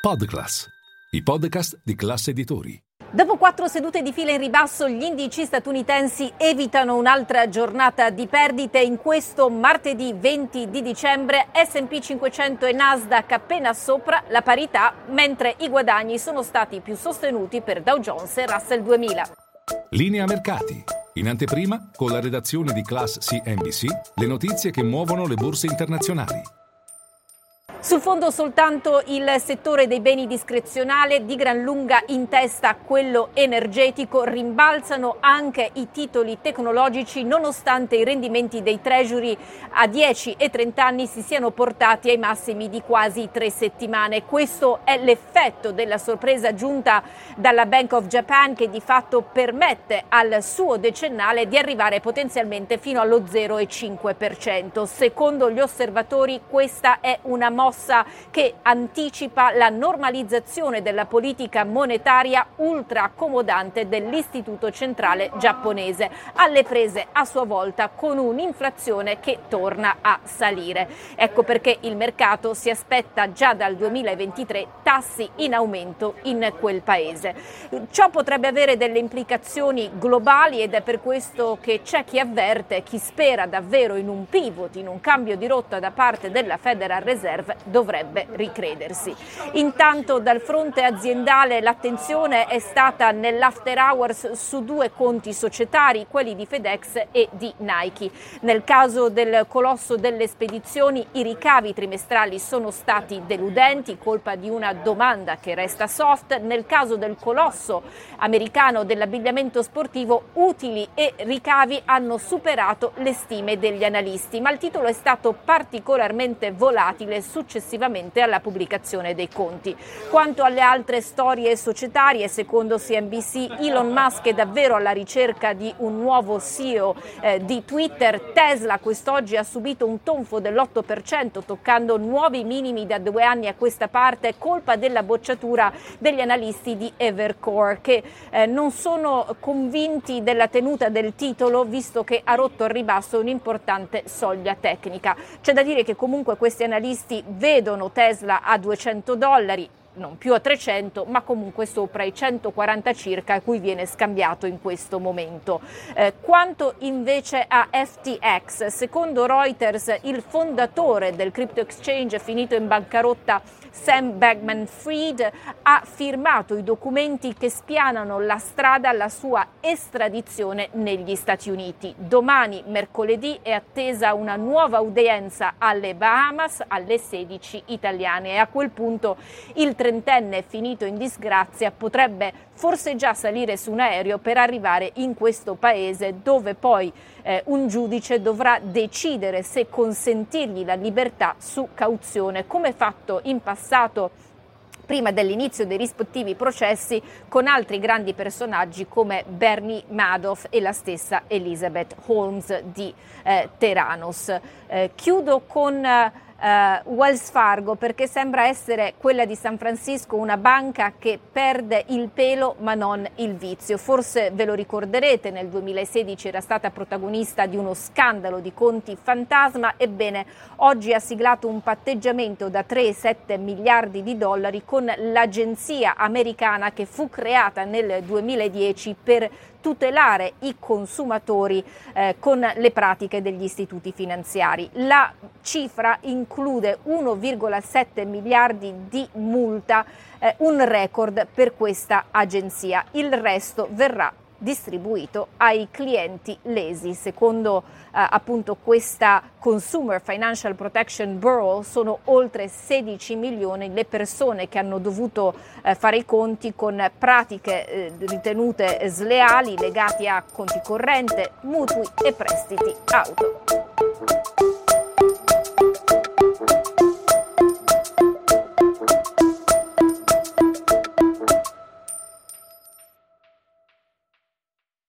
Podclass, i podcast di classe editori. Dopo quattro sedute di fila in ribasso, gli indici statunitensi evitano un'altra giornata di perdite. In questo martedì 20 di dicembre SP 500 e Nasdaq appena sopra la parità, mentre i guadagni sono stati più sostenuti per Dow Jones e Russell 2000. Linea mercati. In anteprima, con la redazione di Class CNBC, le notizie che muovono le borse internazionali. Sul fondo soltanto il settore dei beni discrezionali di gran lunga in testa quello energetico, rimbalzano anche i titoli tecnologici nonostante i rendimenti dei treasury a 10 e 30 anni si siano portati ai massimi di quasi tre settimane. Questo è l'effetto della sorpresa giunta dalla Bank of Japan che di fatto permette al suo decennale di arrivare potenzialmente fino allo 0,5%. Secondo gli osservatori questa è una mossa mossa che anticipa la normalizzazione della politica monetaria ultra accomodante dell'Istituto centrale giapponese, alle prese a sua volta con un'inflazione che torna a salire. Ecco perché il mercato si aspetta già dal 2023 tassi in aumento in quel paese. Ciò potrebbe avere delle implicazioni globali ed è per questo che c'è chi avverte, chi spera davvero in un pivot, in un cambio di rotta da parte della Federal Reserve dovrebbe ricredersi. Intanto dal fronte aziendale l'attenzione è stata nell'after hours su due conti societari, quelli di FedEx e di Nike. Nel caso del colosso delle spedizioni i ricavi trimestrali sono stati deludenti, colpa di una domanda che resta soft. Nel caso del colosso americano dell'abbigliamento sportivo utili e ricavi hanno superato le stime degli analisti, ma il titolo è stato particolarmente volatile successivamente alla pubblicazione dei conti. Quanto alle altre storie societarie, secondo CNBC, Elon Musk è davvero alla ricerca di un nuovo CEO eh, di Twitter. Tesla quest'oggi ha subito un tonfo dell'8%, toccando nuovi minimi da due anni a questa parte, colpa della bocciatura degli analisti di Evercore, che eh, non sono convinti della tenuta del titolo, visto che ha rotto al ribasso un'importante soglia tecnica. C'è da dire che comunque questi analisti vedono Tesla a 200 dollari, non più a 300, ma comunque sopra i 140 circa a cui viene scambiato in questo momento. Eh, quanto invece a FTX, secondo Reuters il fondatore del crypto exchange finito in bancarotta Sam Bagman Fried ha firmato i documenti che spianano la strada alla sua estradizione negli Stati Uniti. Domani, mercoledì, è attesa una nuova udienza alle Bahamas alle 16 italiane e a quel punto il trentenne finito in disgrazia potrebbe forse già salire su un aereo per arrivare in questo paese dove poi eh, un giudice dovrà decidere se consentirgli la libertà su cauzione, come fatto in passato prima dell'inizio dei rispettivi processi con altri grandi personaggi come Bernie Madoff e la stessa Elizabeth Holmes di eh, Teranos. Eh, chiudo con eh, Wells Fargo perché sembra essere quella di San Francisco una banca che perde il pelo ma non il vizio. Forse ve lo ricorderete, nel 2016 era stata protagonista di uno scandalo di conti fantasma, ebbene oggi ha siglato un patteggiamento da 3,7 miliardi di dollari con l'agenzia americana che fu creata nel 2010 per tutelare i consumatori eh, con le pratiche degli istituti finanziari. La cifra include 1,7 miliardi di multa, eh, un record per questa agenzia. Il resto verrà distribuito ai clienti lesi. Secondo eh, appunto questa Consumer Financial Protection Bureau sono oltre 16 milioni le persone che hanno dovuto eh, fare i conti con pratiche eh, ritenute sleali legate a conti corrente, mutui e prestiti auto.